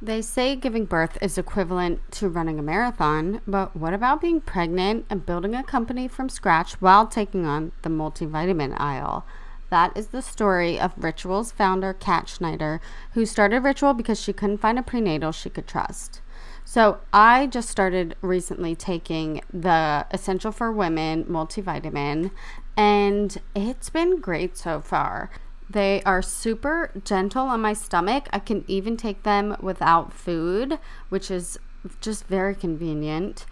They say giving birth is equivalent to running a marathon, but what about being pregnant and building a company from scratch while taking on the multivitamin aisle? That is the story of Ritual's founder, Kat Schneider, who started Ritual because she couldn't find a prenatal she could trust. So I just started recently taking the Essential for Women multivitamin, and it's been great so far. They are super gentle on my stomach. I can even take them without food, which is just very convenient.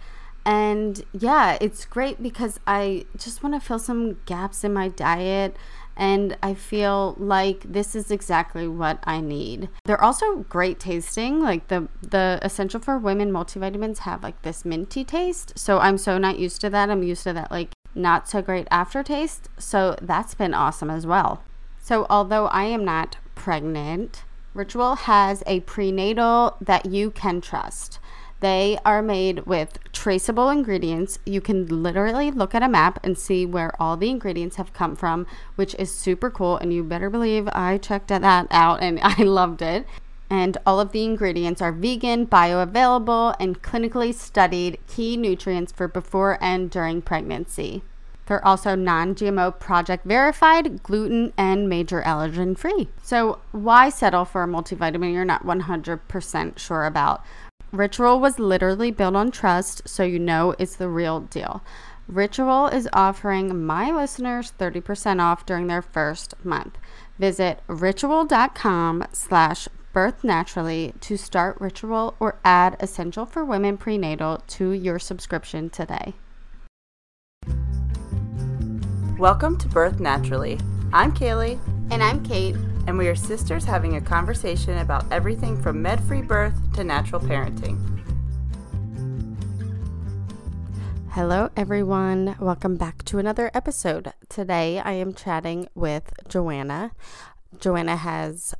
And yeah, it's great because I just want to fill some gaps in my diet and I feel like this is exactly what I need. They're also great tasting. Like the the Essential for Women multivitamins have like this minty taste. So I'm so not used to that. I'm used to that like not so great aftertaste. So that's been awesome as well. So, although I am not pregnant, Ritual has a prenatal that you can trust. They are made with traceable ingredients. You can literally look at a map and see where all the ingredients have come from, which is super cool. And you better believe I checked that out and I loved it. And all of the ingredients are vegan, bioavailable, and clinically studied key nutrients for before and during pregnancy. They're also non GMO project verified, gluten, and major allergen free. So, why settle for a multivitamin you're not 100% sure about? Ritual was literally built on trust, so you know it's the real deal. Ritual is offering my listeners 30% off during their first month. Visit ritual.com slash birth naturally to start Ritual or add Essential for Women Prenatal to your subscription today. Welcome to Birth Naturally. I'm Kali. And I'm Cait. And we are sisters having a conversation about everything from med free birth to natural parenting. Hello, everyone. Welcome back to another episode. Today I am chatting with Joanna. Joanna has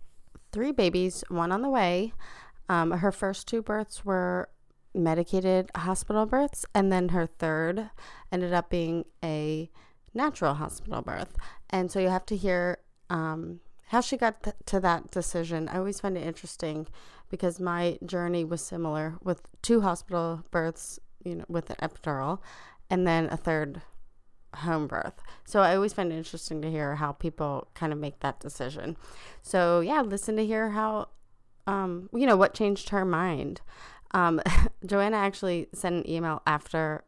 three babies, one on the way. Um, her first two births were medicated hospital births, and then her third ended up being a natural hospital birth. And so you have to hear um, how she got th- to that decision. I always find it interesting because my journey was similar with two hospital births, you know, with an epidural, and then a third home birth. So I always find it interesting to hear how people kind of make that decision. So yeah, listen to hear how, um, you know, what changed her mind. Um, Joanna actually sent an email after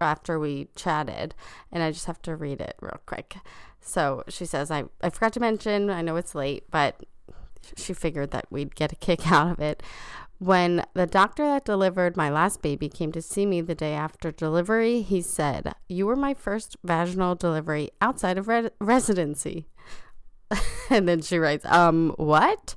after we chatted, and I just have to read it real quick. So she says, I, I forgot to mention, I know it's late, but she figured that we'd get a kick out of it. When the doctor that delivered my last baby came to see me the day after delivery, he said, You were my first vaginal delivery outside of re- residency. and then she writes, Um, what?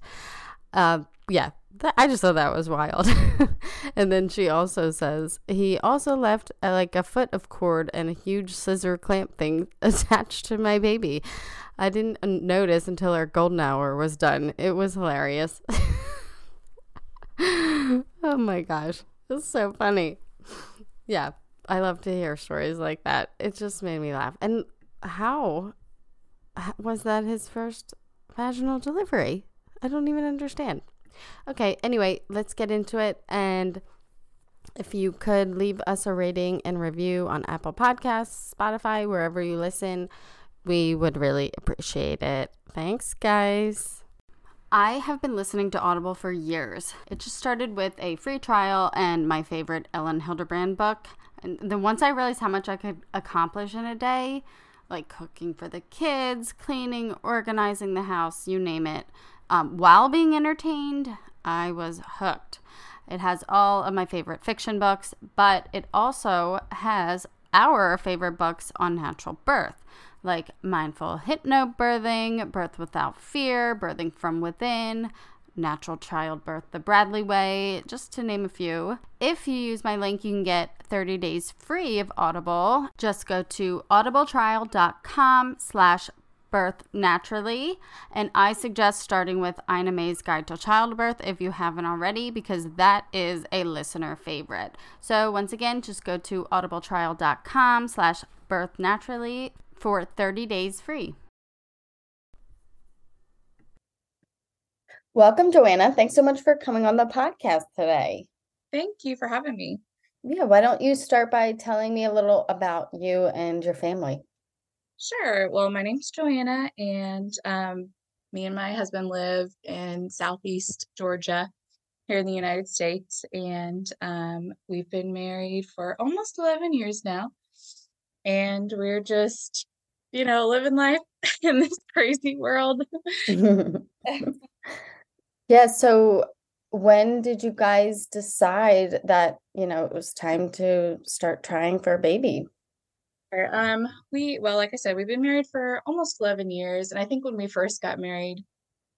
Uh, yeah, I just thought that was wild. and then she also says he also left uh, like a foot of cord and a huge scissor clamp thing attached to my baby. I didn't notice until our golden hour was done. It was hilarious. oh my gosh. It's so funny. Yeah, I love to hear stories like that. It just made me laugh. And how was that his first vaginal delivery? I don't even understand. Okay, anyway, let's get into it. And if you could leave us a rating and review on Apple Podcasts, Spotify, wherever you listen, we would really appreciate it. Thanks, guys. I have been listening to Audible for years. It just started with a free trial and my favorite Elin Hilderbrand book. And then once I realized how much I could accomplish in a day, like cooking for the kids, cleaning, organizing the house, you name it, um, while being entertained, I was hooked. It has all of my favorite fiction books, but it also has our favorite books on natural birth, like Mindful Hypnobirthing, Birth Without Fear, Birthing from Within, Natural Childbirth the Bradley Way, just to name a few. If you use my link, you can get 30 days free of Audible. Just go to audibletrial.com slash birth naturally. And I suggest starting with Ina May's Guide to Childbirth if you haven't already, because that is a listener favorite. So once again, just go to audibletrial.com slash birth naturally for 30 days free. Welcome, Joanna. Thanks so much for coming on the podcast today. Thank you for having me. Yeah, why don't you start by telling me a little about you and your family? Sure. Well, my name's Joanna, and um, me and my husband live in Southeast Georgia here in the United States. And um, we've been married for almost 11 years now. And we're just, you know, living life in this crazy world. yeah. So, when did you guys decide that, you know, it was time to start trying for a baby? Um, we well, like I said, we've been married for almost 11 years, and I think when we first got married,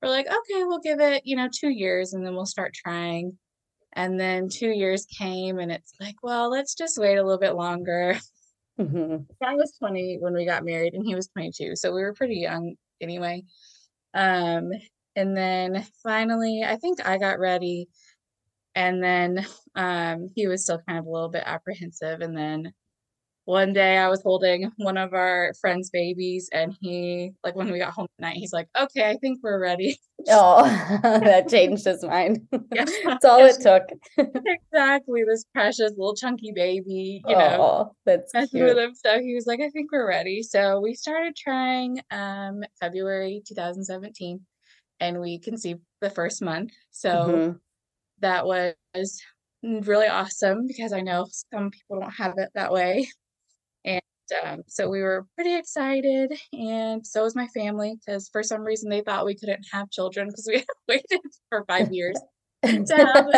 we're like, okay, we'll give it, you know, two years, and then we'll start trying. And then two years came, and it's like, well, let's just wait a little bit longer. Mm-hmm. I was 20 when we got married, and he was 22, so we were pretty young anyway. Um, and then finally, I think I got ready, and then um, he was still kind of a little bit apprehensive, and then one day I was holding one of our friends' babies, and he, like, when we got home at night, he's like, "Okay, I think we're ready." Oh, that changed his mind. Yeah. That's all it took. exactly, this precious little chunky baby. You know, oh, that's cute. Him, so he was like, "I think we're ready." So we started trying um February 2017, and we conceived the first month. So mm-hmm. that was really awesome because I know some people don't have it that way. And um, so we were pretty excited, and so was my family because for some reason they thought we couldn't have children because we had waited for five years so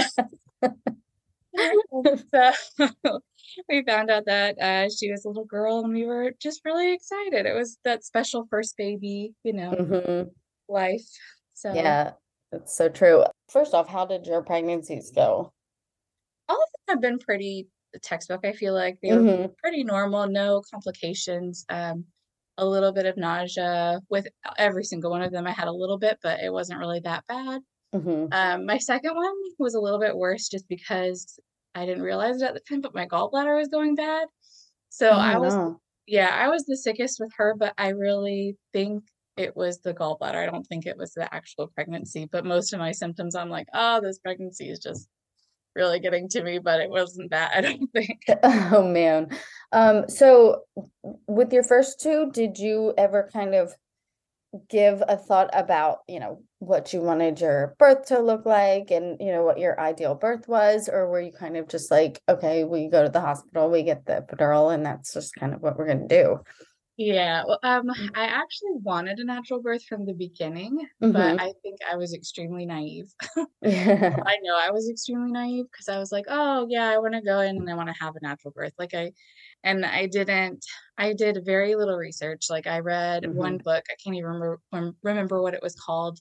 we found out that uh, she was a little girl, and we were just really excited. It was that special first baby, you know, mm-hmm. life. So yeah, that's so true. First off, how did your pregnancies go? All of them have been pretty textbook. I feel like they were mm-hmm. pretty normal, no complications. Um, a little bit of nausea with every single one of them. I had a little bit, but it wasn't really that bad. Mm-hmm. Um, my second one was a little bit worse just because I didn't realize it at the time, but my gallbladder was going bad. So oh, I was, no. yeah, I was the sickest with her, but I really think it was the gallbladder. I don't think it was the actual pregnancy, but most of my symptoms, I'm like, oh, this pregnancy is just really getting to me, but it wasn't that, I don't think. Oh man. Um, so with your first two, did you ever kind of give a thought about, you know, what you wanted your birth to look like and, you know, what your ideal birth was? Or were you kind of just like, okay, we go to the hospital, we get the epidural, and that's just kind of what we're to do? Yeah, well, um, mm. I actually wanted a natural birth from the beginning, but Mhm. I think I was extremely naive. Yeah. I know I was extremely naive because I was like, oh yeah, I want to go in and I want to have a natural birth. Like I, and I didn't. I did very little research. Like I read one mm-hmm. book. I can't even remember remember what it was called,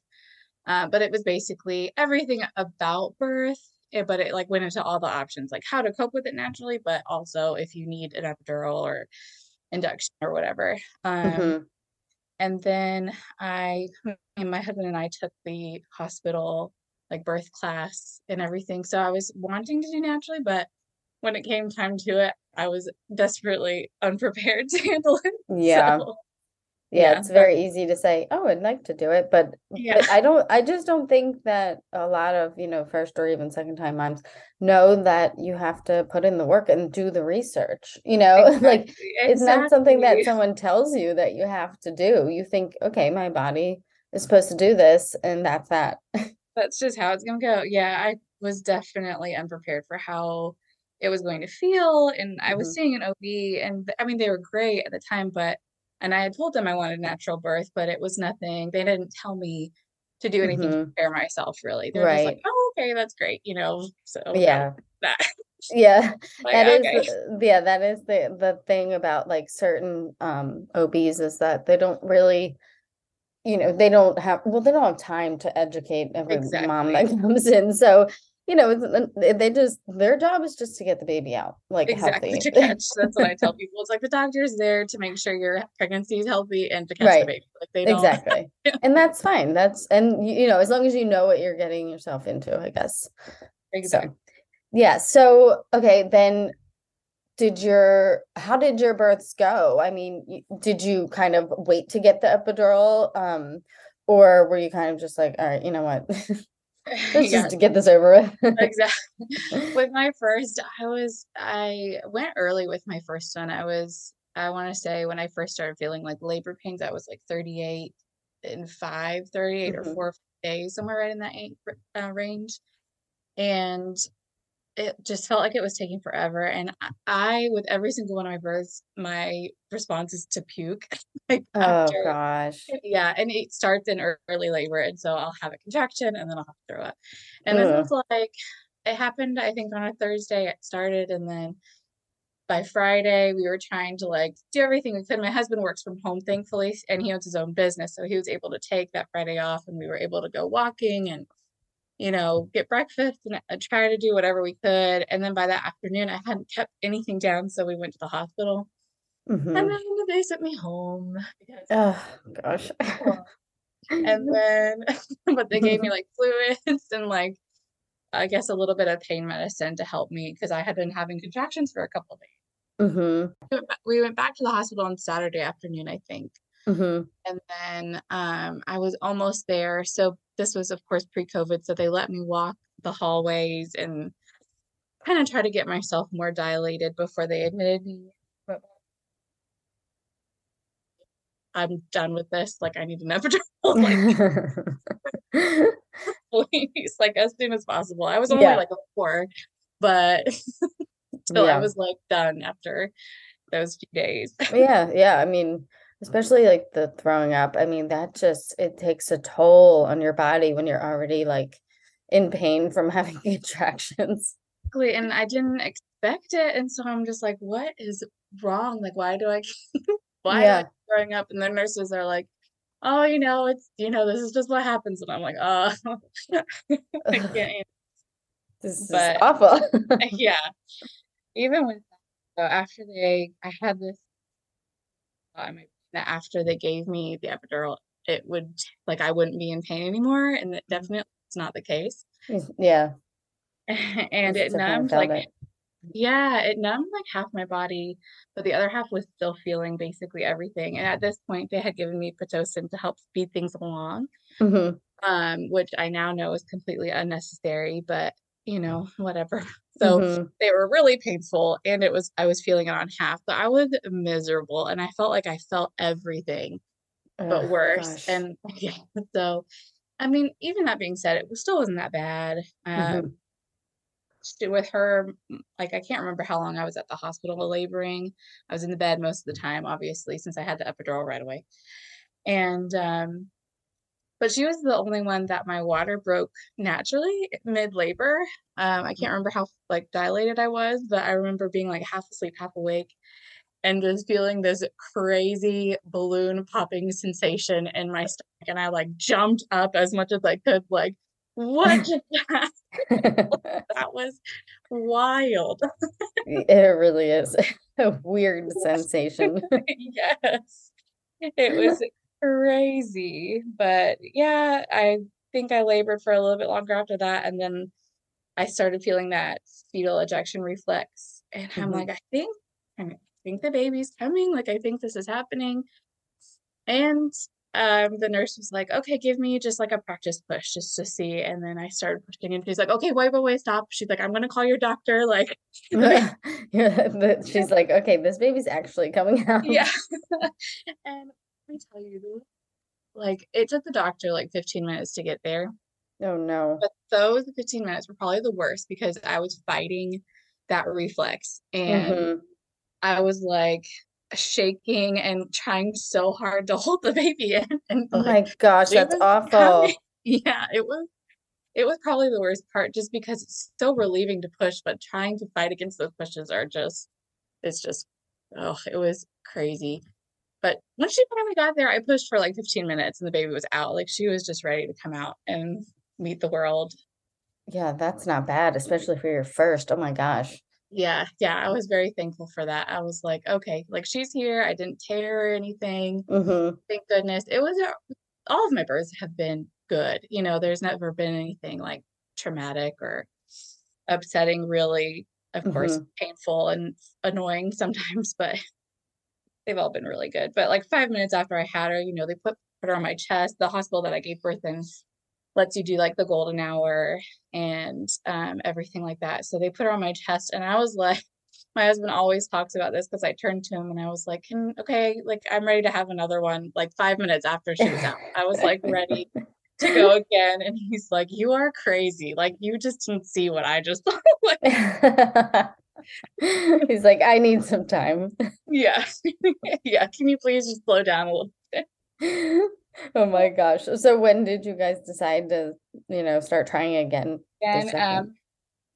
uh, but it was basically everything about birth. eh, But it like went into all the options, like how to cope with it naturally, but also if you need an epidural or induction or whatever. Um, mm-hmm. And then I and my husband and I took the hospital like birth class and everything. So I was wanting to do naturally, but when it came time to it, I was desperately unprepared to handle it. Yeah. So, yeah, it's very easy to say, "Oh, I'd like to do it," but, yeah. but I don't. I just don't think that a lot of you know first or even second time moms know that you have to put in the work and do the research. You know, exactly. like exactly. it's not something that someone tells you that you have to do. You think, okay, my body is supposed to do this, and that's that. That's just how it's gonna go. Yeah, I was definitely unprepared for how it was going to feel, and I was mm-hmm. seeing an OB, and I mean they were great at the time, but and I had told them I wanted natural birth, but it was nothing. They didn't tell me to do anything mm-hmm. to prepare myself really. They're right. just like, oh, okay, that's great, you know. So yeah. That. yeah. like, that okay. is yeah, that is the the thing about like certain um OBs is that they don't really you know, they don't have well, they don't have time to educate every exactly. mom that comes in. So you know, they just their job is just to get the baby out, like exactly healthy. to catch. That's what I tell people. It's like the doctor's there to make sure your pregnancy is healthy and to catch right. the baby. Like they don't. exactly, and that's fine. That's and you know, as long as you know what you're getting yourself into, I guess. Exactly. So, yeah. So okay, then did your how did your births go? I mean, did you kind of wait to get the epidural? Um, Or were you kind of just like, all right, you know what? Let's Yeah, just get this over with. exactly. With my first, I was I went early with my first one. I was I want to say when I first started feeling like labor pains, I was like 38 and 5, 38 or Mhm. 4 days, somewhere right in that uh, range. And it just felt like it was taking forever. And I, with every single one of my births, my response is to puke. like Oh after, gosh. yeah, and it starts in early labor, and so I'll have a contraction, and then I'll have to throw up. And this was like, it happened, I think, on a Thursday. It started, and then by Friday, we were trying to like do everything we could. My husband works from home, thankfully, and he owns his own business, so he was able to take that Friday off, and we were able to go walking and you know, get breakfast and uh, try to do whatever we could. And then by that afternoon, I hadn't kept anything down, so we went to the hospital. And hmm then they sent me home because Oh gosh. and then but they gave me like fluids and like I guess a little bit of pain medicine to help me because I had been having contractions for a couple of days. hmm ba- We went back to the hospital on Saturday afternoon, I think. Hmm And then um, I was almost there. So this was, of course, pre-COVID. So they let me walk the hallways and kind of try to get myself more dilated before they admitted me. But I'm done with this. Like I need an epidural, like please, like as soon as possible. I was only Yeah. like a four, but still, I was like done after those few days. Yeah, yeah. I mean, Mm-hmm. especially like the throwing up. I mean, that just it takes a toll on your body when you're already like in pain from having contractions. Exactly, And I didn't expect it, and so I'm just like, what is wrong? Like, why do I why do I Yeah. throwing up? And the nurses are like, oh, you know, it's you know, this is just what happens. And I'm like, oh, I can't. This is But awful. yeah, even with so after they, I had this oh, thought in my that after they gave me the epidural, it would like I wouldn't be in pain anymore, and that definitely is not the case. Yeah, And you it numbed like it. Yeah, it numbed like half my body, but the other half was still feeling basically everything. And at this point, they had given me Pitocin to help speed things along, hmm um, which I now know is completely unnecessary, but you know, whatever. So hmm they were really painful, and it was I was feeling it on half, but I was miserable, and I felt like I felt everything but Oh worse. gosh. And yeah, so I mean, even that being said, it was, still wasn't that bad. Um, st- with her, mm, like I can't remember how long I was at the hospital laboring. I was in the bed most of the time, obviously, since I had the epidural right away. And um, but she was the only one that my water broke naturally mid labor. Um, I can't remember how like dilated I was, but I remember being like half asleep, half awake, and just feeling this crazy balloon popping sensation in my stomach. And I like jumped up as much as I could, like, what? That was wild. It really is a weird sensation. Yes. It was crazy. But yeah, I think I labored for a little bit longer after that. And then I started feeling that fetal ejection reflex. And I'm hmm like, I think, I think the baby's coming. Like, I think this is happening. And um, the nurse was like, okay, give me just like a practice push just to see. And then I started pushing and she's like, okay, wait, wait, wait, stop. She's like, I'm gonna call your doctor. Like, Yeah, she's like, okay, this baby's actually coming out. yeah. And me tell you, like, it took the doctor like 15 minutes to get there. Oh no. But those 15 minutes were probably the worst because I was fighting that reflex and hmm I was like shaking and trying so hard to hold the baby in and Oh like my gosh, that's coming. awful. Yeah, it was it was probably the worst part just because it's so relieving to push, but trying to fight against those pushes are just it's just oh, it was crazy. But when she finally got there, I pushed for like 15 minutes and the baby was out. Like she was just ready to come out and meet the world. Yeah, that's not bad, especially for your first. Oh my gosh. Yeah, yeah, I was very thankful for that. I was like, okay, like she's here. I didn't tear or anything. hmm Thank goodness. It was a, all of my births have been good. You know, there's never been anything like traumatic or upsetting, really. Of course, hmm painful and annoying sometimes, but they've all been really good. But like five minutes after I had her, you know, they put put her on my chest. The hospital that I gave birth in lets you do like the golden hour and um, everything like that. So they put her on my chest, and I was like, my husband always talks about this because I turned to him and I was like, Can, okay, like I'm ready to have another one. Like five minutes after she was out, I was like ready to go again. And he's like, You are crazy. Like you just didn't see what I just like, He's like, I need some time. Yeah. yeah. Can you please just slow down a little bit? oh my gosh. So when did you guys decide to, you know, start trying again? And um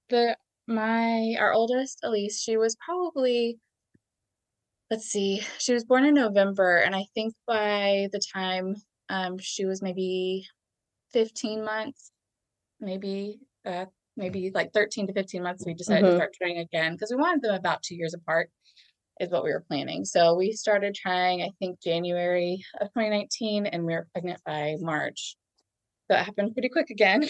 the my our oldest Elise, she was probably let's see, she was born in November, and I think by the time um she was maybe 15 months, maybe uh maybe like 13 to 15 months, we decided mm-hmm. to start trying again because we wanted them about two years apart, is what we were planning. So we started trying, I think, January of 2019, and we were pregnant by March. So it happened pretty quick again.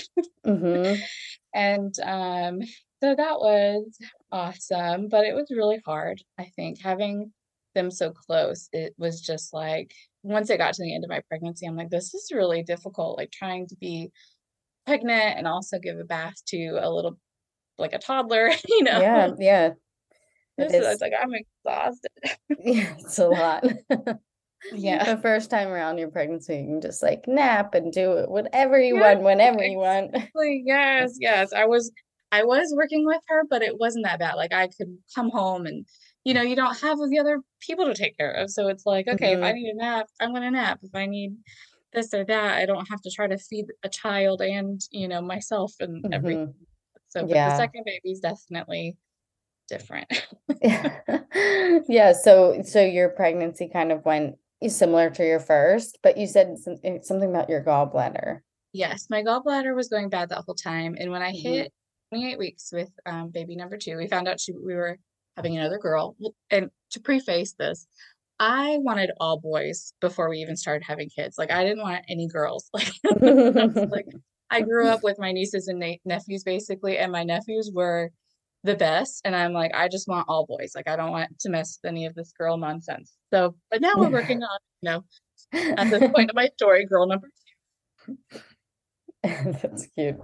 Mm-hmm. and um, so that was awesome, but it was really hard, I think, having them so close. It was just like, once it got to the end of my pregnancy, I'm like, this is really difficult, like trying to be pregnant and also give a bath to a little like a toddler, you know. Yeah, yeah. It is. like I'm exhausted. yeah, it's a lot. yeah. The first time around your pregnancy, you can just like nap and do it whatever you yeah, want, whenever you want. Yes, yes. I was I was working with her, but it wasn't that bad. Like I could come home and you know, you don't have the other people to take care of. So it's like, okay, mm-hmm. if I mm-hmm. need a nap, I'm gonna nap. If I need this or that. I don't have to try to feed a child and, you know, myself and mm-hmm. everything. So, yeah. the second baby is definitely different. yeah. Yeah, so, so your pregnancy kind of went similar to your first, but you said something, something about your gallbladder. Yes, my gallbladder was going bad the whole time, and when I mm-hmm. hit 28 weeks with um, baby number two, we found out she we were having another girl. And to preface this, I wanted all boys before we even started having kids. Like I didn't want any girls. Like, like I grew up with my nieces and nephews basically, and my nephews were the best. And I'm like, I just want all boys. Like I don't want to mess with any of this girl nonsense. So, but now we're working on, you know, at this point of my story, girl number two. That's cute.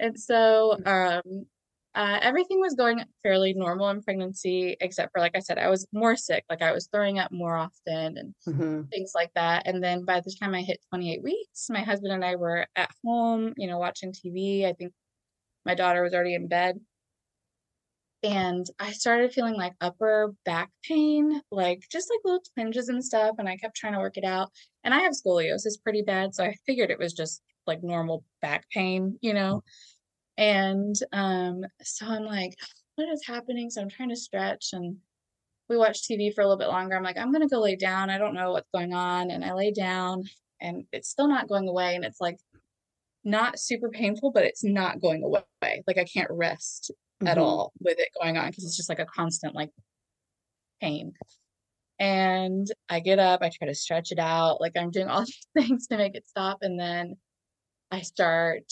And so um uh, everything was going fairly normal in pregnancy, except for, like I said, I was more sick. Like I was throwing up more often and mm-hmm. things like that. And then by the time I hit 28 weeks, my husband and I were at home, you know, watching TV. I think my daughter was already in bed. And I started feeling like upper back pain, like just like little twinges and stuff. And I kept trying to work it out. And I have scoliosis pretty bad. So I figured it was just like normal back pain, you know. And um, so I'm like, what is happening? So I'm trying to stretch and we watched TV for a little bit longer. I'm like, I'm gonna go lay down. I don't know what's going on. And I lay down and it's still not going away. And it's like not super painful, but it's not going away. Like I can't rest mm-hmm. at all with it going on because it's just like a constant like pain. And I get up, I try to stretch it out, like I'm doing all these things to make it stop. And then I start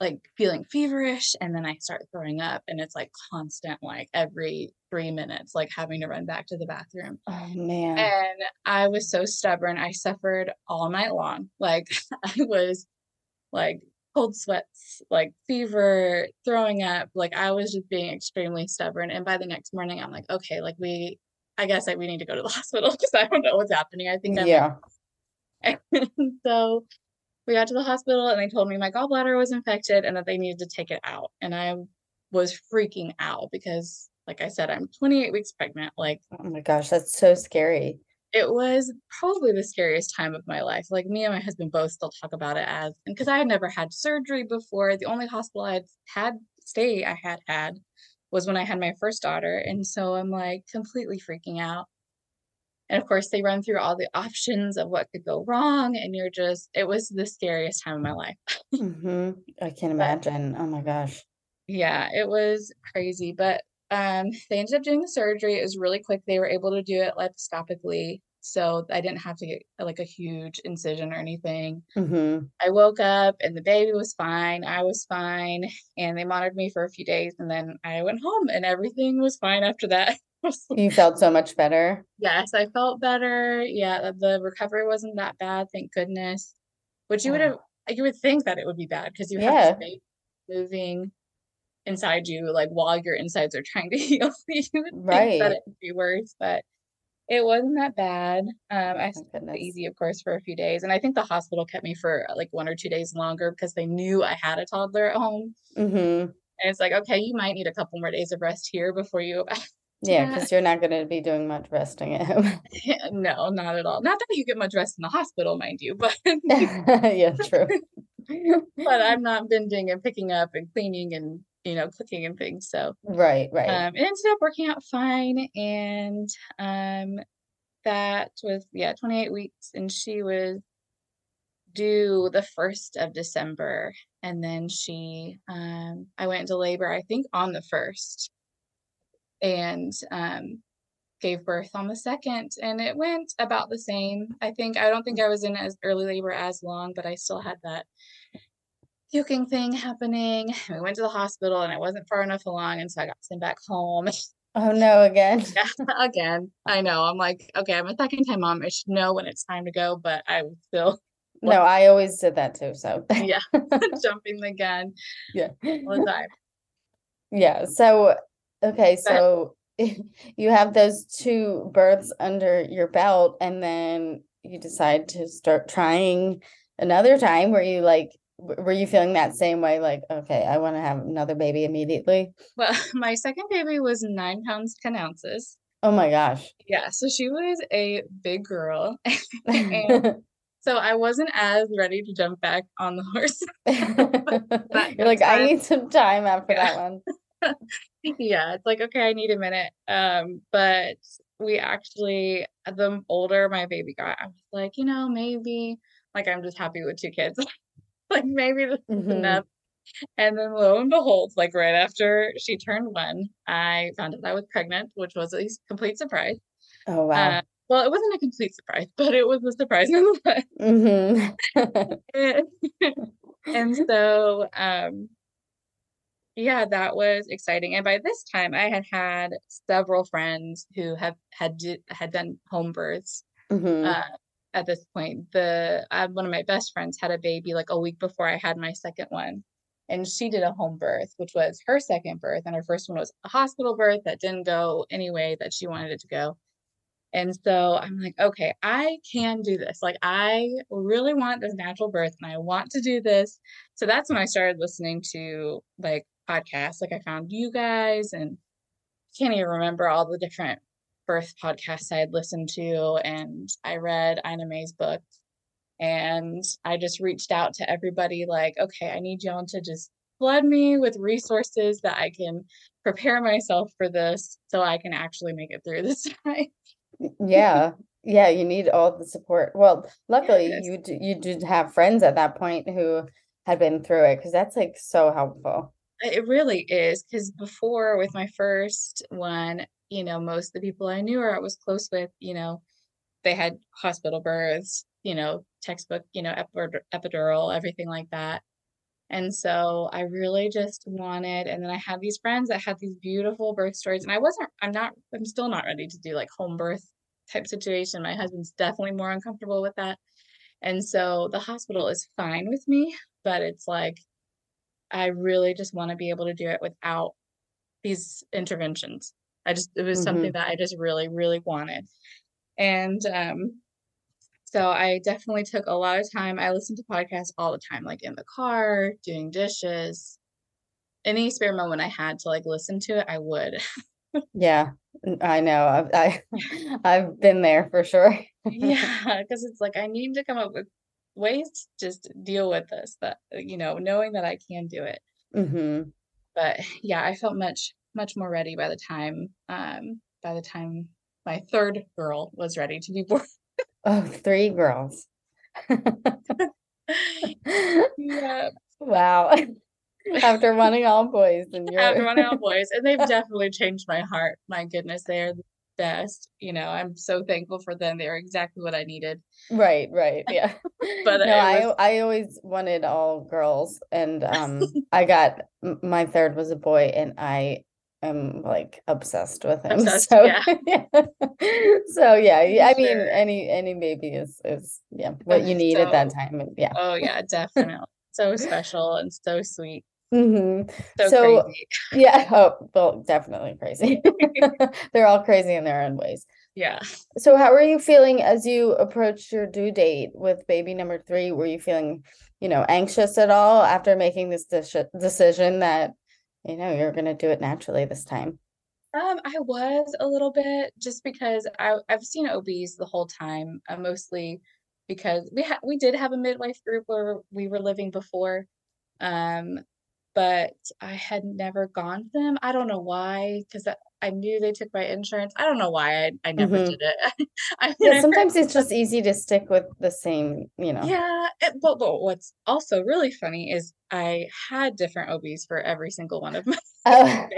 like feeling feverish and then I start throwing up and it's like constant like every 3 minutes like having to run back to the bathroom. Oh man. And I was so stubborn. I suffered all night long. Like I was like cold sweats, like fever, throwing up. Like I was just being extremely stubborn and by the next morning I'm like okay, like we I guess like we need to go to the hospital because I don't know what's happening. I think I'm Yeah. Like, so we got to the hospital and they told me my gallbladder was infected and that they needed to take it out. And I was freaking out because, like I said, I'm 28 weeks pregnant. Like, oh my gosh, that's so scary. It was probably the scariest time of my life. Like, me and my husband both still talk about it as, and because I had never had surgery before, the only hospital I had had stay I had had was when I had my first daughter. And so I'm like completely freaking out and of course they run through all the options of what could go wrong and you're just it was the scariest time of my life. Mm-hmm. i can't imagine. But, oh my gosh. Yeah it was crazy but um they ended up doing the surgery. It was really quick. They were able to do it laparoscopically so i didn't have to get like a huge incision or anything. Mm-hmm. i woke up and the baby was fine. I was fine and they monitored me for a few days and then i went home and everything was fine after that You felt so much better. Yes, I felt better. Yeah, the recovery wasn't that bad, thank goodness. Which you would have, you would think that it would be bad because you have Yeah. this moving inside you, like while your insides are trying to heal. You would think that Right. it would be worse, but it wasn't that bad. Um, I goodness. easy, of course, for a few days, and I think the hospital kept me for like one or two days longer because they knew I had a toddler at home. Mm-hmm. And it's like, okay, you might need a couple more days of rest here before you go back. Yeah, because you're not going to be doing much resting at home. No, not at all. Not that you get much rest in the hospital, mind you, but yeah, true. but I'm not bending and picking up and cleaning and you know cooking and things. So Right, right. um, it ended up working out fine, and um, that was yeah, 28 weeks, and she was due the first of December, and then she um, I went into labor I think on the first, and um, gave birth on the second, and it went about the same. I think I don't think I was in as early labor as long, but I still had that puking thing happening. We went to the hospital and I wasn't far enough along, and so I got sent back home. oh no, again. Yeah, again, I know. I'm like, okay, I'm a second time mom. I should know when it's time to go, but I was still, No, I always did that too. So yeah, jumping the gun yeah. all the time. Yeah. So, okay. So you have those two births under your belt, and then you decide to start trying another time. Were you like, were you feeling that same way? Like, okay, I want to have another baby immediately. Well, my second baby was nine pounds, 10 ounces. Oh my gosh. Yeah, so she was a big girl. And so I wasn't as ready to jump back on the horse. You're like, I need some time after Yeah. that one. Yeah, it's like, okay, I need a minute. Um, but we actually, the older my baby got, I was like, you know, maybe like I'm just happy with two kids. Like maybe this is Mhm. enough. And then lo and behold, like right after she turned one, I found out I was pregnant, which was a complete surprise. Oh wow. Uh, well, it wasn't a complete surprise, but it was a surprise nonetheless. hmm and so um yeah that was exciting and by this time i had had several friends who have had had done home births hmm uh, at this point the uh, one of my best friends had a baby like a week before i had my second one and she did a home birth which was her second birth and her first one was a hospital birth that didn't go any way that she wanted it to go and so I'm like, okay, I can do this. Like, I really want this natural birth and I want to do this. So that's when I started listening to like podcasts. Like, I found you guys and can't even remember all the different birth podcasts I had listened to. And I read Ina May's book and I just reached out to everybody like, okay, I need y'all to just flood me with resources that I can prepare myself for this so I can actually make it through this time. Yeah. Yeah, you need all the support. Well, luckily Yes. you d- you did have friends at that point who had been through it because that's like so helpful. It really is because before with my first one, you know, most of the people I knew or I was close with, you know, they had hospital births, you know, textbook, you know, epidural, everything like that. And so I really just wanted, and then I had these friends that had these beautiful birth stories, and I wasn't, I'm not, I'm still not ready to do like home birth type situation. My husband's definitely more uncomfortable with that. And so the hospital is fine with me, but it's like, I really just want to be able to do it without these interventions. I just, it was something that I just really, really wanted. And um, so I definitely took a lot of time. I listened to podcasts all the time, like in the car, doing dishes. Any spare moment I had to like listen to it, I would. Yeah, I know. I've I, I've been there for sure. Yeah, because it's like I need to come up with ways to just deal with this, that, you know, knowing that I can do it. hmm But yeah, I felt much, much more ready by the time, um, by the time my third girl was ready to be born. Oh, three girls. Yeah, Wow. After wanting all boys and after you're running all boys, and they've definitely changed my heart. My goodness, they are the best. You know, I'm so thankful for them. They are exactly what I needed. Right, right, yeah. But no, I was- I always wanted all girls, and um, I got my third was a boy, and I am like obsessed with him. Obsessed, so yeah. so yeah, yeah, I mean Sure. any any baby is is yeah what you need at that time. Yeah. Oh yeah, definitely. So special and so sweet. Hmm So, So-. Yeah. Oh, well, definitely crazy. They're all crazy in their own ways. Yeah. So how are you feeling as you approached your due date with baby number three? Were you feeling, you know, anxious at all after making this deci- decision that, you know, you're going to do it naturally this time? Um, I was a little bit just because I I've seen OBs the whole time, uh, mostly because we had we did have a midwife group where we were living before, um, but I had never gone to them. I don't know why, because I, knew they took my insurance. I don't know why I I never Mhm. did it. I Yeah, never- sometimes it's just easy to stick with the same, you know. Yeah, it, but, but what's also really funny is I had different OBs for every single one of my Oh.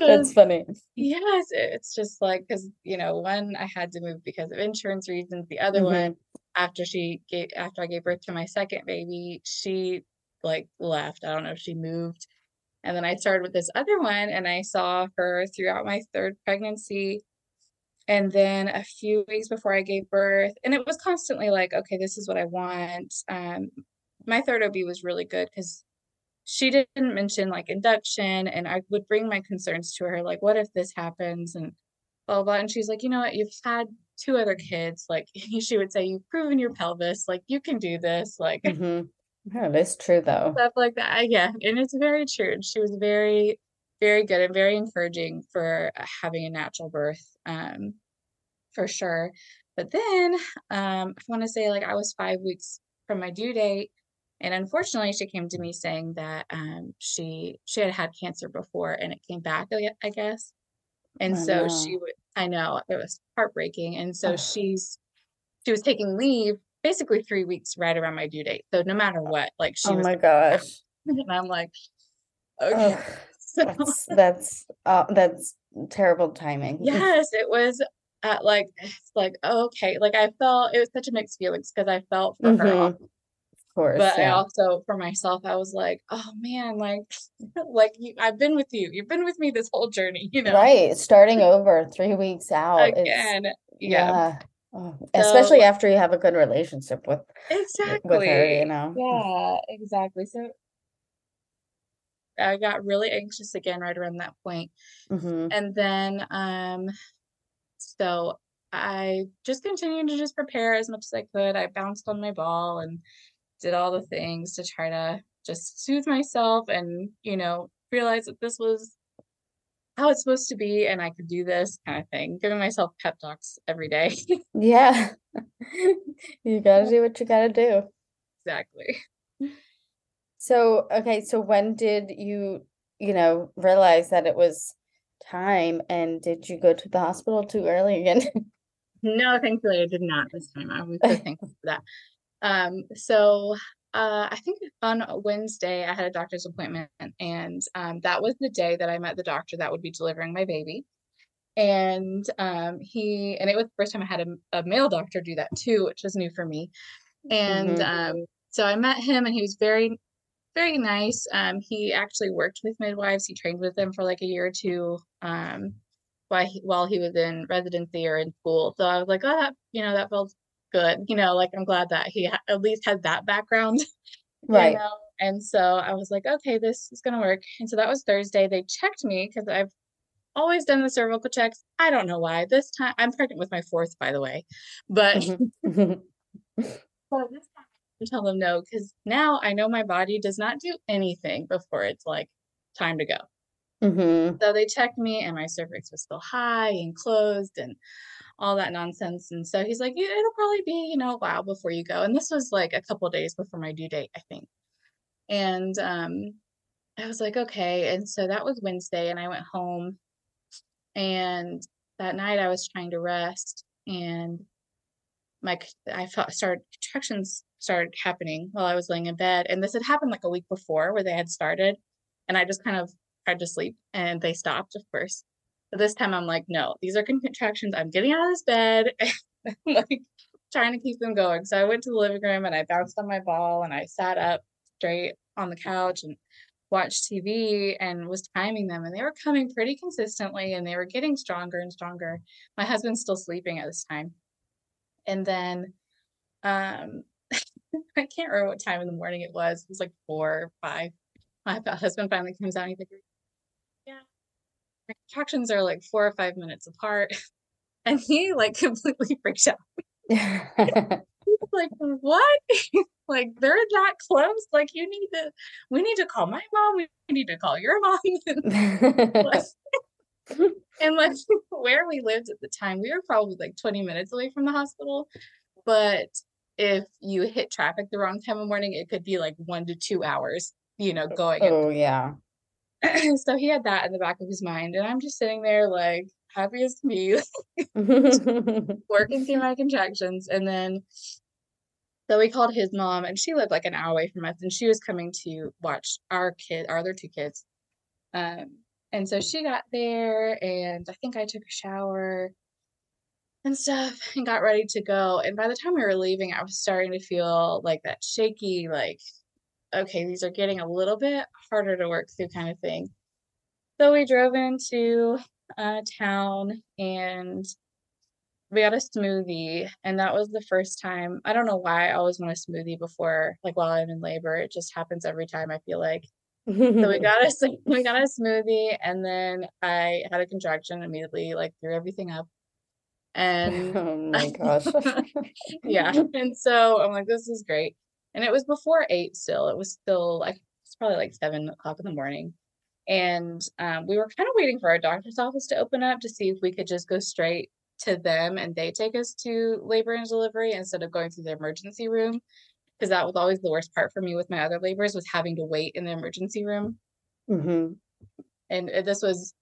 That's funny. Yes, it's just like because you know one I had to move because of insurance reasons. The other Mhm. one after she gave after I gave birth to my second baby, she like left. I don't know if she moved. And then I started with this other one and I saw her throughout my third pregnancy. And then a few weeks before I gave birth, and it was constantly like, okay, this is what I want. Um, my third OB was really good because she didn't mention like induction, and I would bring my concerns to her, like, what if this happens, and blah blah. blah. And she's like, you know what, you've had two other kids. Like she would say, you've proven your pelvis, like you can do this, like hmm Yeah, is true though. stuff like that. Yeah, and it's very true. And she was very, very good and very encouraging for uh, having a natural birth, um, for sure. But then, um, I want to say like I was five weeks from my due date, and unfortunately, she came to me saying that um, she she had had cancer before and it came back, I guess. And Oh, so no. she would, I know it was heartbreaking. And so Ugh. she's she was taking leave basically three weeks right around my due date. So no matter what, like she Oh my gosh. and I'm like, okay. So that's that's uh, that's terrible timing. yes, it was at like it's like okay, like I felt it was such a mixed feelings because I felt for her, Mhm. al- Of course. but I also for myself I was like, oh man, like like you, I've been with you, you've been with me this whole journey, you know, Right. Starting over three weeks out again, yeah, yeah. Oh, especially So- after you have a good relationship with exactly, with her, you know. yeah, exactly. So I got really anxious again right around that point. hmm And then, um, so I just continued to just prepare as much as I could. I bounced on my ball and did all the things to try to just soothe myself and, you know, realize that this was how it's supposed to be and I could do this kind of thing, giving myself pep talks every day. Yeah. You gotta do what you gotta do. Exactly. So, okay, so when did you, you know, realize that it was time and did you go to the hospital too early again? No, thankfully I did not this time. I was so thankful for that. Um, so uh, I think on Wednesday I had a doctor's appointment, and um, that was the day that I met the doctor that would be delivering my baby. And um, he, and it was the first time I had a, a male doctor do that too, which was new for me. And Mhm. um, so I met him, and he was very, very nice. Um, he actually worked with midwives. He trained with them for like a year or two. Um, while he, while he was in residency or in school. So I was like, oh, that, you know, that felt good. You know, like I'm glad that he ha- at least had that background. you Right. know? And so I was like, okay, this is going to work. And so that was Thursday. They checked me because I've always done the cervical checks. I don't know why. This time I'm pregnant with my fourth, by the way. But, Mhm. this time I tell them no because now I know my body does not do anything before it's like time to go. Mhm. So they checked me and my cervix was still high and closed and all that nonsense. And so he's like, "Yeah, it'll probably be, you know, a while before you go. And this was like a couple days before my due date, I think. And um I was like, okay. And so that was Wednesday and I went home and that night I was trying to rest and my I felt started contractions started happening while I was laying in bed. And this had happened like a week before where they had started. And I just kind of tried to sleep and they stopped, of course. But this time I'm like, no, these are contractions. I'm getting out of this bed. like trying to keep them going. So I went to the living room and I bounced on my ball and I sat up straight on the couch and watched TV and was timing them, and they were coming pretty consistently and they were getting stronger and stronger. My husband's still sleeping at this time. And then um I can't remember what time in the morning it was. It was like four or five. My husband finally comes out and he's like, my contractions are like four or five minutes apart. And he like completely freaks out. He's like, what? like they're that close. Like you need to we need to call my mom. We need to call your mom. and like where we lived at the time, we were probably like 20 minutes away from the hospital. But if you hit traffic the wrong time of morning, it could be like one to two hours, you know, oh, going. Oh, yeah. so he had that in the back of his mind. And I'm just sitting there like happy as me, working through my contractions. And then so we called his mom and she lived like an hour away from us and she was coming to watch our kid, our other two kids. Um, and so she got there and I think I took a shower and stuff and got ready to go. And by the time we were leaving, I was starting to feel like that shaky, like, okay, these are getting a little bit harder to work through kind of thing. So we drove into a town and we got a smoothie. And that was the first time. I don't know why I always want a smoothie before, like while I'm in labor. It just happens every time I feel like. so we got a we got a smoothie and then I had a contraction immediately, like threw everything up and oh my gosh. yeah. And so I'm like, this is great. And it was before eight still. It was still like it's probably like seven o'clock in the morning. And um, we were kind of waiting for our doctor's office to open up to see if we could just go straight to them and they take us to labor and delivery instead of going through the emergency room. Because that was always the worst part for me with my other labors was having to wait in the emergency room. hmm And uh, this was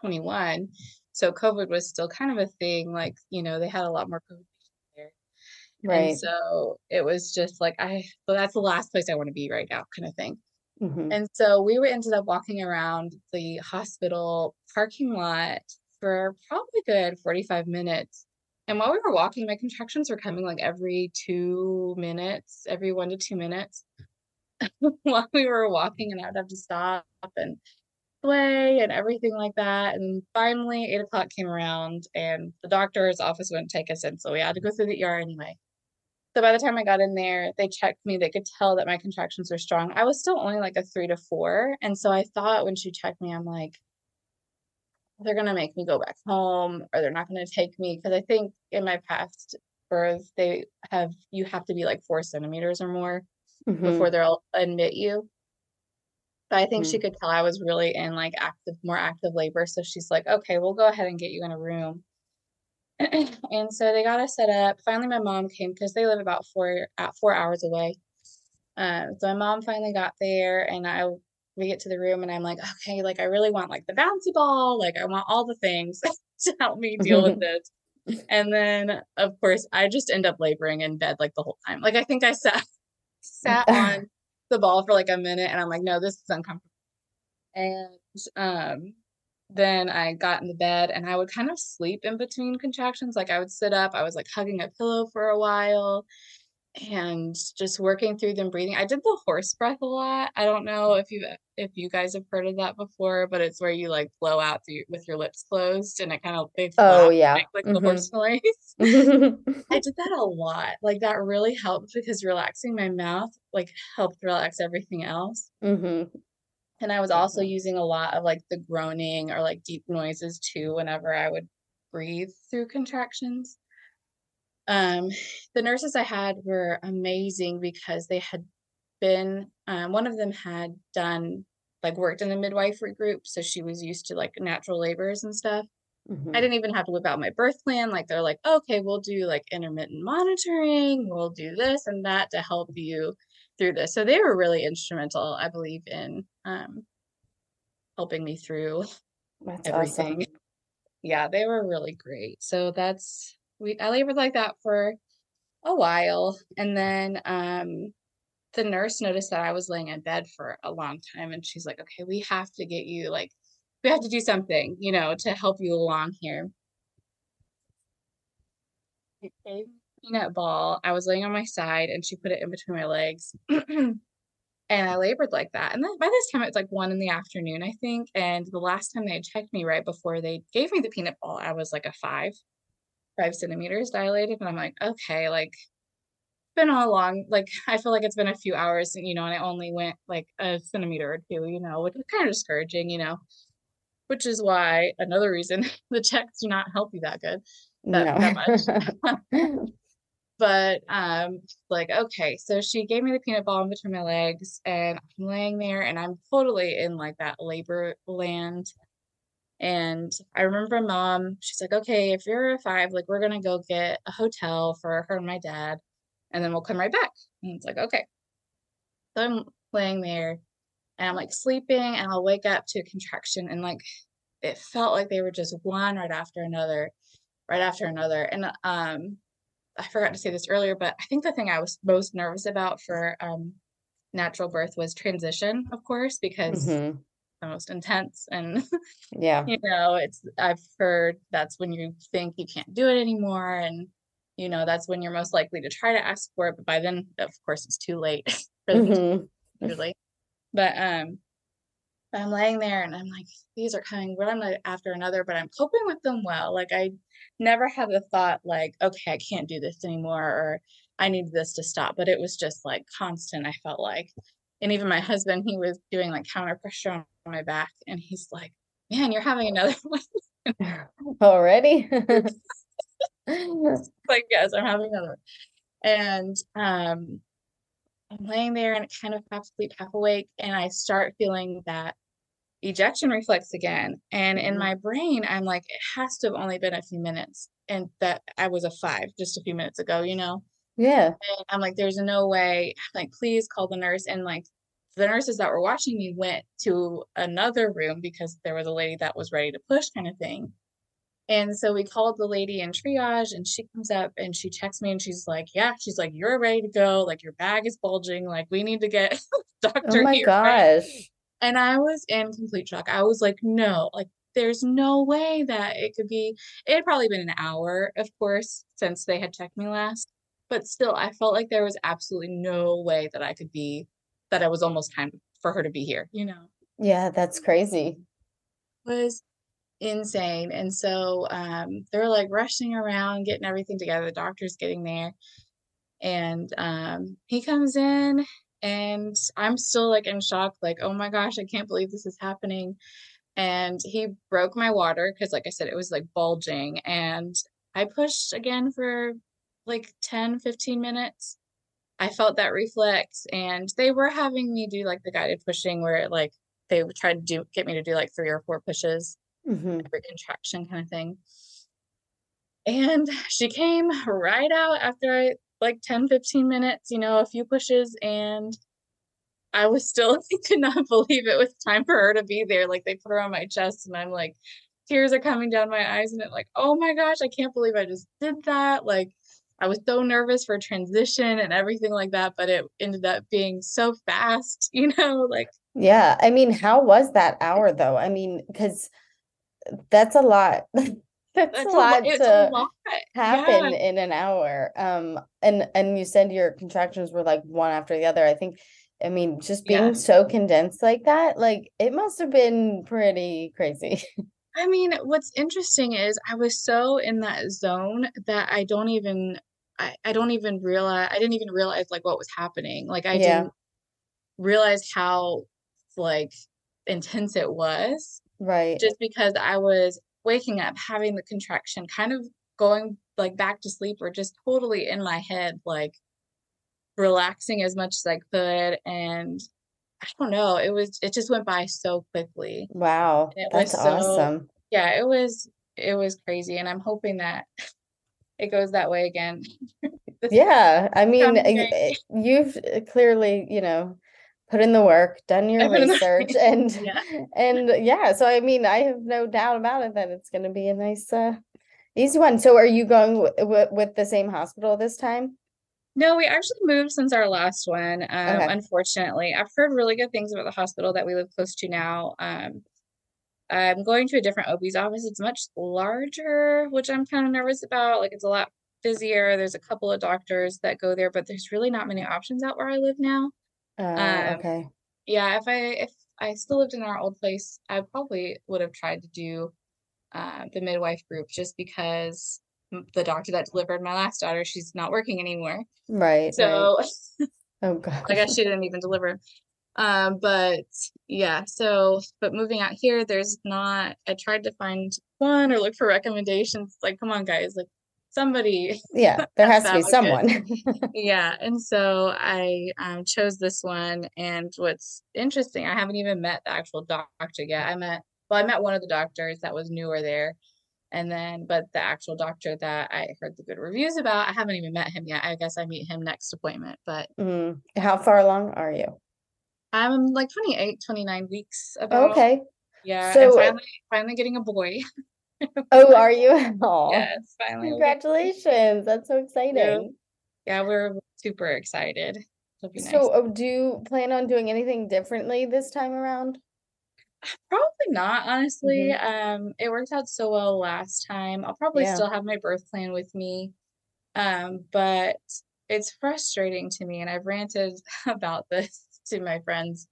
21 so COVID was still kind of a thing. Like, you know, they had a lot more COVID. Right. And so it was just like, I, so that's the last place I want to be right now, kind of thing. hmm And so we were ended up walking around the hospital parking lot for probably good 45 minutes. And while we were walking, my contractions were coming like every two minutes, every one to two minutes while we were walking, and I would have to stop and play and everything like that. And finally, eight o'clock came around, and the doctor's office wouldn't take us in, so we had to go through the ER anyway. So by the time I got in there, they checked me. They could tell that my contractions were strong. I was still only like a three to four, and so I thought when she checked me, I'm like, they're gonna make me go back home, or they're not gonna take me because I think in my past birth they have you have to be like four centimeters or more hmm before they'll admit you. But I think she Mm. could tell I was really in like active, more active labor. So she's like, okay, we'll go ahead and get you in a room. and so they got us set up. Finally, my mom came because they live about four at four hours away. Um, so my mom finally got there, and I we get to the room, and I'm like, okay, like I really want like the bouncy ball, like I want all the things to help me deal with this. And then, of course, I just end up laboring in bed like the whole time. Like I think I sat sat on the ball for like a minute and I'm like, no, this is uncomfortable. And um then I got in the bed and I would kind of sleep in between contractions. Like I would sit up, I was like hugging a pillow for a while and just working through them breathing. I did the horse breath a lot. I don't know if you if you guys have heard of that before, but it's where you like blow out through, with your lips closed and it kind of they Oh, yeah. make like the Mhm. horse noise. I did that a lot. Like that really helped because relaxing my mouth like helped relax everything else. And I was also using a lot of like the groaning or like deep noises too whenever I would breathe through contractions. Um, the nurses I had were amazing because they had been, um, one of them had done like worked in a midwifery group, so she was used to like natural labors and stuff. hmm I didn't even have to whip out my birth plan. Like they're like, okay, we'll do like intermittent monitoring, we'll do this and that to help you through this. So they were really instrumental, I believe, in um, helping me through That's awesome. everything. Yeah, they were really great. So that's we I labored like that for a while. And then um the nurse noticed that I was laying in bed for a long time and she's like, okay, we have to get you like we have to do something, you know, to help you along here. She gave me a peanut ball. I was laying on my side and she put it in between my legs. and I labored like that. And then by this time, it's like one in the afternoon, I think. And the last time they checked me right before they gave me the peanut ball, I was like a five, five centimeters dilated. And I'm like, okay, like been all along. Like I feel like it's been a few hours, and you know, and I only went like a centimeter or two, you know, which is kind of discouraging, you know. Which is why another reason the checks do not help you that good. That, that much. but um like okay. So she gave me the peanut ball in between my legs and i'm laying there and i'm totally in like that labor land. And i remember mom she's like okay if you're a five like we're gonna go get a hotel for her and my dad and then we'll come right back. And it's like okay. So i'm laying there and i'm like sleeping and i'll wake up to a contraction and like it felt like they were just one right after another right after another. And um I forgot to say this earlier, but I think the thing I was most nervous about for um, natural birth was transition, of course, because mm-hmm. the most intense and yeah, you know, it's I've heard that's when you think you can't do it anymore, and you know that's when you're most likely to try to ask for it, but by then, of course, it's too late mm-hmm. usually. But um, I'm laying there and I'm like, these are coming one after another, but I'm coping with them well. Like I never had the thought like, okay, I can't do this anymore or I need this to stop. But it was just like constant, I felt like. And even my husband, he was doing like counter pressure on my back and he's like, Man, you're having another one. Already? like, yes, I'm having another one. And um I'm laying there and kind of half asleep, half awake, and I start feeling that ejection reflex again. And in mm-hmm. my brain, I'm like, it has to have only been a few minutes. And that I was a five just a few minutes ago, you know? Yeah. And I'm like, there's no way. I'm like, please call the nurse. And like the nurses that were watching me went to another room because there was a lady that was ready to push kind of thing. And so we called the lady in triage and she comes up and she checks me and she's like, Yeah, she's like, You're ready to go. Like your bag is bulging. Like we need to get oh doctor. Oh my here, gosh. And I was in complete shock. I was like, no, like there's no way that it could be it had probably been an hour, of course, since they had checked me last. But still, I felt like there was absolutely no way that I could be that it was almost time for her to be here, you know. Yeah, that's crazy. It was insane. And so um they're like rushing around, getting everything together. The doctor's getting there. And um he comes in and I'm still like in shock, like, oh my gosh, I can't believe this is happening. And he broke my water because, like I said, it was like bulging. And I pushed again for like 10, 15 minutes. I felt that reflex, and they were having me do like the guided pushing where like they tried to do get me to do like three or four pushes mm-hmm. every contraction kind of thing. And she came right out after I like 10, 15 minutes, you know, a few pushes, and I was still I could not believe it was time for her to be there. Like they put her on my chest, and I'm like, tears are coming down my eyes, and it like, oh my gosh, I can't believe I just did that. Like I was so nervous for transition and everything like that, but it ended up being so fast, you know, like yeah. I mean, how was that hour though? I mean, because that's a lot. that's, a lot to a lot. happen yeah. in an hour. Um, and and you said your contractions were like one after the other. I think, I mean, just being yeah. so condensed like that, like it must have been pretty crazy. I mean, what's interesting is I was so in that zone that I don't even I, I don't even realize I didn't even realize like what was happening. Like I yeah. didn't realize how like intense it was. Right. Just because I was waking up, having the contraction, kind of going like back to sleep or just totally in my head, like relaxing as much as I could. And I don't know, it was, it just went by so quickly. Wow. That's so, awesome. Yeah, it was, it was crazy. And I'm hoping that it goes that way again. yeah. I mean, eh, eh, you've eh, clearly, you know, put in the work, done your research, and yeah. and yeah. So I mean, I have no doubt about it that it's going to be a nice, uh, easy one. So are you going w- w- with the same hospital this time? No, we actually moved since our last one. Um, okay. Unfortunately, I've heard really good things about the hospital that we live close to now. Um, I'm going to a different OB's office. It's much larger, which I'm kind of nervous about. Like it's a lot busier. There's a couple of doctors that go there, but there's really not many options out where I live now. Uh, Um, okay. yeah, if I if I still lived in our old place, I probably would have tried to do uh, the midwife group just because the doctor that delivered my last daughter, she's not working anymore. Right, right. So Oh I guess she didn't even deliver. Um, but yeah, so but moving out here, there's not, I tried to find one or look for recommendations. Like, come on, guys, like somebody Yeah, there has to be someone. Yeah, and so I um, chose this one. And what's interesting, I haven't even met the actual doctor yet. I met, well, I met one of the doctors that was newer there. And then, but the actual doctor that I heard the good reviews about, I haven't even met him yet. I guess I meet him next appointment. But Mm. How far along are you? I'm like 28, 29 weeks about. Okay. Yeah, and So, finally, finally getting a boy. oh, are you? Oh, Yes, finally. congratulations. That's so exciting. Yeah, we're super excited. Nice. So, oh, do you plan on doing anything differently this time around? Probably not, honestly. Um, it worked out so well last time. I'll probably Yeah. still have my birth plan with me. Um, but it's frustrating to me, and I've ranted about this to my friends.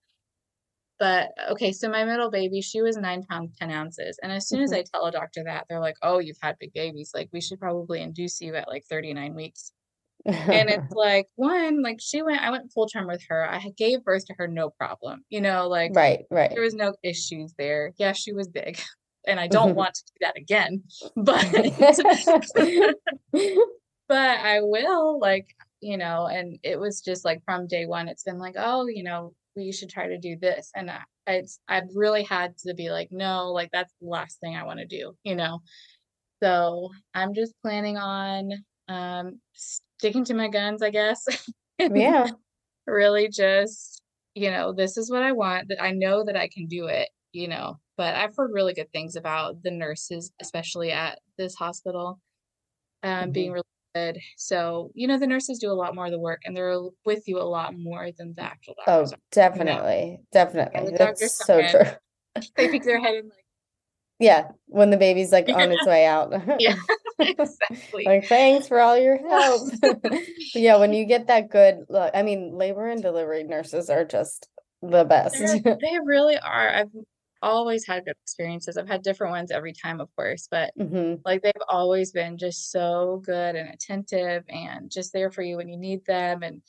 But okay, so my middle baby, she was nine pounds, 10 ounces. And as soon as Mhm. I tell a doctor that, they're like, oh, you've had big babies. Like, we should probably induce you at like 39 weeks. And it's like, one, like she went, I went full term with her. I gave birth to her no problem. You know, like Right, right. there was no issues there. Yeah, she was big. And I don't want to do that again. But but I will like, you know, and it was just like from day one, it's been like, oh, you know, we should try to do this. And I, it's I've really had to be like, no, like that's the last thing I want to do, you know. So I'm just planning on um sticking to my guns, I guess. Yeah. really just, you know, this is what I want, that I know that I can do it, you know. But I've heard really good things about the nurses, especially at this hospital, um, being really. So, you know, the nurses do a lot more of the work and they're with you a lot more than the actual Oh, doctors. are. definitely. Definitely. the That's so in. true. They peek their head in like, Yeah, when the baby's like on its way out. yeah, exactly. Like, thanks for all your help. Yeah, when you get that good look, I mean, labor and delivery nurses are just the best. They're- they really are. I've always had good experiences. I've had different ones every time, of course, but hmm like they've always been just so good and attentive and just there for you when you need them and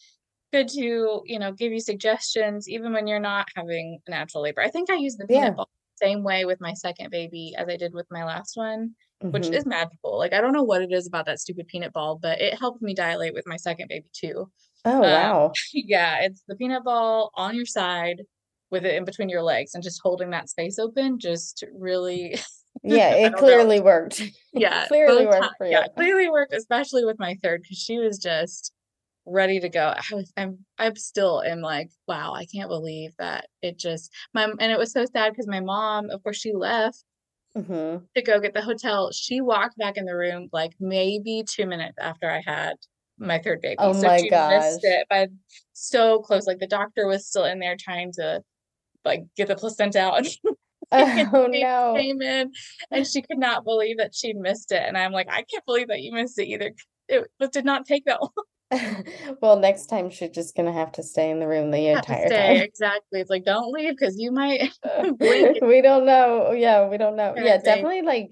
good to, you know, give you suggestions even when you're not having natural labor. I think I use the Yeah. peanut ball the same way with my second baby as I did with my last one, which Mhm. is magical. Like I don't know what it is about that stupid peanut ball, but it helped me dilate with my second baby too. Oh, Um, wow. yeah, it's the peanut ball on your side with it in between your legs and just holding that space open just really Yeah, it don't know. clearly worked. yeah, Clearly worked for yeah, you. clearly worked, especially with my third because she was just ready to go. I was, I'm, I'm still am like, wow, I can't believe that it just my and it was so sad because my mom, of course, she left hmm to go get the hotel. She walked back in the room like maybe two minutes after I had my third baby. Oh so my she gosh. missed it by so close. Like the doctor was still in there trying to like get the placenta out. Oh, no. came in and she could not believe that she'd missed it. And I'm like, I can't believe that you missed it either. It, it did not take that long Well, next time she's just gonna have to stay in the room the entire stay. time. Exactly. It's like, don't leave because you might. We don't know. Yeah, we don't know. Yeah, definitely like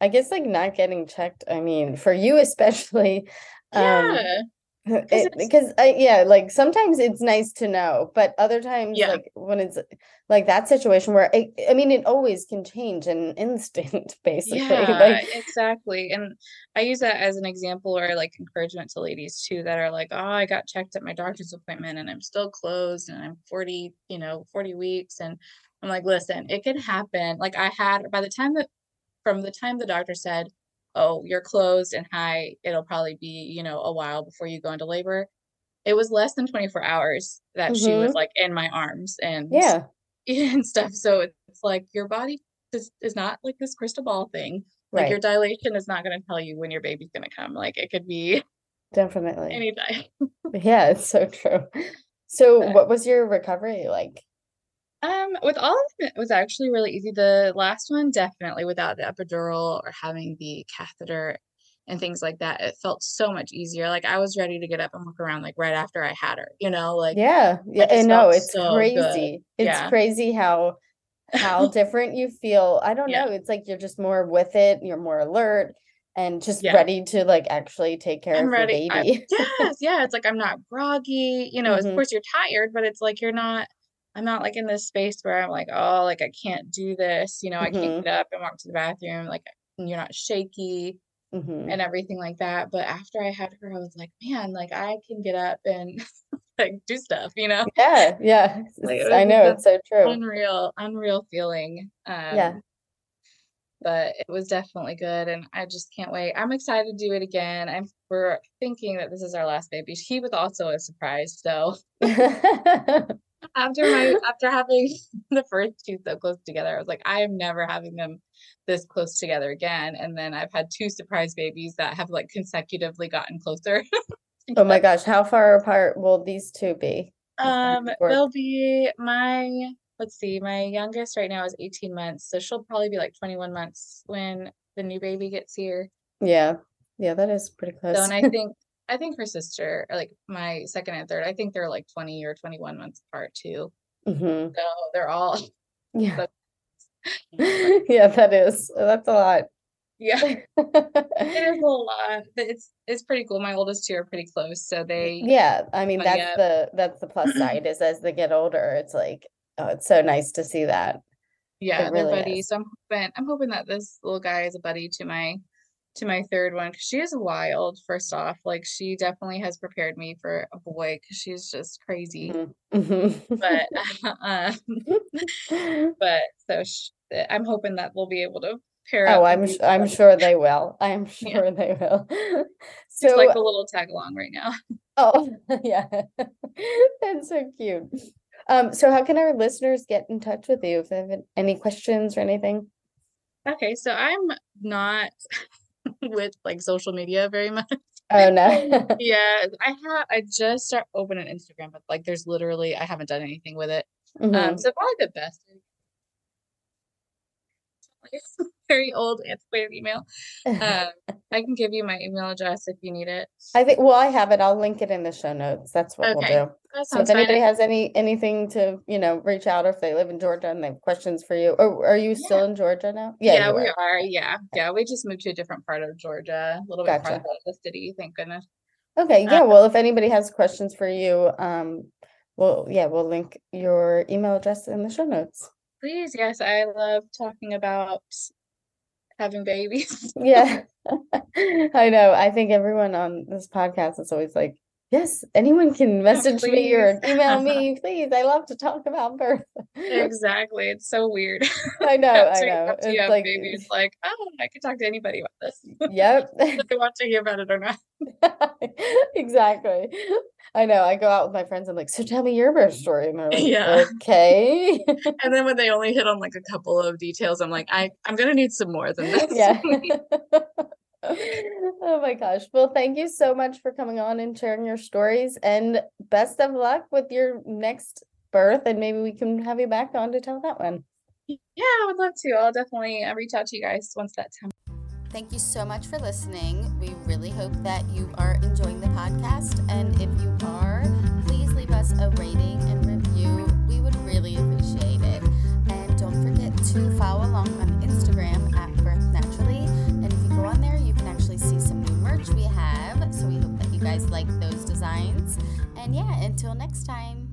I guess like not getting checked. I mean, for you especially, um Yeah. it, because I yeah, like sometimes it's nice to know, but other times Yeah. like when it's like that situation where I, I mean it always can change in an instant, basically. Yeah, Like exactly. And I use that as an example or like encouragement to ladies too that are like, oh, I got checked at my doctor's appointment and I'm still closed and I'm 40, you know, 40 weeks. And I'm like, listen, it can happen. Like I had by the time that from the time the doctor said, oh, you're closed and high, it'll probably be, you know, a while before you go into labor. It was less than 24 hours that she was Mhm. like in my arms and yeah. and stuff. So it's like your body is, is not like this crystal ball thing. Like your dilation is not going to tell you when your baby's going to come. Like it could be Definitely. any time. Yeah, it's so true. So But- what was your recovery like? Um, with all of them, it was actually really easy. The last one, definitely without the epidural or having the catheter, and things like that, it felt so much easier. Like I was ready to get up and walk around like right after I had her, you know, like Yeah, yeah, I know it's so good. crazy. It's Yeah. crazy how how different you feel. I don't Yeah. know. It's like you're just more with it, you're more alert and just Yeah. ready to like actually take care I'm of ready. your I- baby. yes, yeah. It's like I'm not groggy. You know, Mhm. of course you're tired, but it's like you're not. I'm not like in this space where I'm like, oh, like I can't do this. You know, I Mhm. can't get up and walk to the bathroom. Like you're not shaky Mhm. and everything like that. But after I had her, I was like, man, like I can get up and like do stuff. You know, Yeah, yeah. Like, I know it's so true. unreal, unreal feeling. Um, Yeah. But it was definitely good, and I just can't wait. I'm excited to do it again. I'm we're thinking that this is our last baby. He was also a surprise, so after my after having the first two so close together, I was like, I am never having them this close together again. And then I've had two surprise babies that have like consecutively gotten closer. Oh my gosh, how far apart will these two be? Um, they'll be my let's see, my youngest right now is 18 months, so she'll probably be like 21 months when the new baby gets here. Yeah. Yeah, that is pretty close. So, and I think I think her sister, or like my second and third, I think they're like 20 or 21 months apart too. hmm So they're all Yeah. Yeah, that is. That's a lot. yeah. It is a lot, it's it's pretty cool. My oldest two are pretty close, so they Yeah, I mean that's yeah. the that's the plus side is as they get older, it's like, oh, it's so nice to see that. yeah, they're really buddies. So I'm hoping I'm hoping that this little guy is a buddy to my to my third one because she is wild. First off, like she definitely has prepared me for a boy because she's just crazy. Mhm. But um, but so sh- I'm hoping that we'll be able to pair. Oh, I'm do s- I'm sure they will. I'm Yeah. sure they will. It's So like a little tag along right now. Oh, yeah. That's so cute. Um, so how can our listeners get in touch with you if they have any questions or anything? Okay, so I'm not with like social media very much. Oh no. Yeah, I have I just start opening Instagram, but like there's literally I haven't done anything with it. Mhm. Um, so probably the best very old antiquated email. Um, I can give you my email address if you need it. I think, well, I have it. I'll link it in the show notes. That's what we'll do. So if sounds fine. anybody has any, anything to, you know, reach out or if they live in Georgia and they have questions for you, or are you still in Georgia now? yeah, you we are. are. Yeah, yeah. We just moved to a different part of Georgia, a little bit Gotcha. farther out of the city. Thank goodness. Okay, Uh, yeah, well, if anybody has questions for you, um, well, yeah, we'll link your email address in the show notes. Please, yes, I love talking about having babies. Yeah, I know. I think everyone on this podcast is always like, yes, anyone can message me or email me, please. I love to talk about birth. exactly. It's so weird. I know, I know. It's have like, babies, like, oh, I can talk to anybody about this. yep. Whether they want to hear about it or not. Exactly. I know. I go out with my friends. I'm like, so tell me your birth mm. story. And they're like, Yeah. okay. And then when they only hit on like a couple of details, I'm like, I, I'm gonna need some more than this. Yeah. Oh my gosh. Well, thank you so much for coming on and sharing your stories and best of luck with your next birth and maybe we can have you back on to tell that one. yeah, I would love to. I'll definitely uh, reach out to you guys once that time. Thank you so much for listening. We really hope that you are enjoying the podcast. And if you are, please leave us a rating and review. We would really appreciate it. And don't forget to follow along on guys like those designs. And yeah, until next time.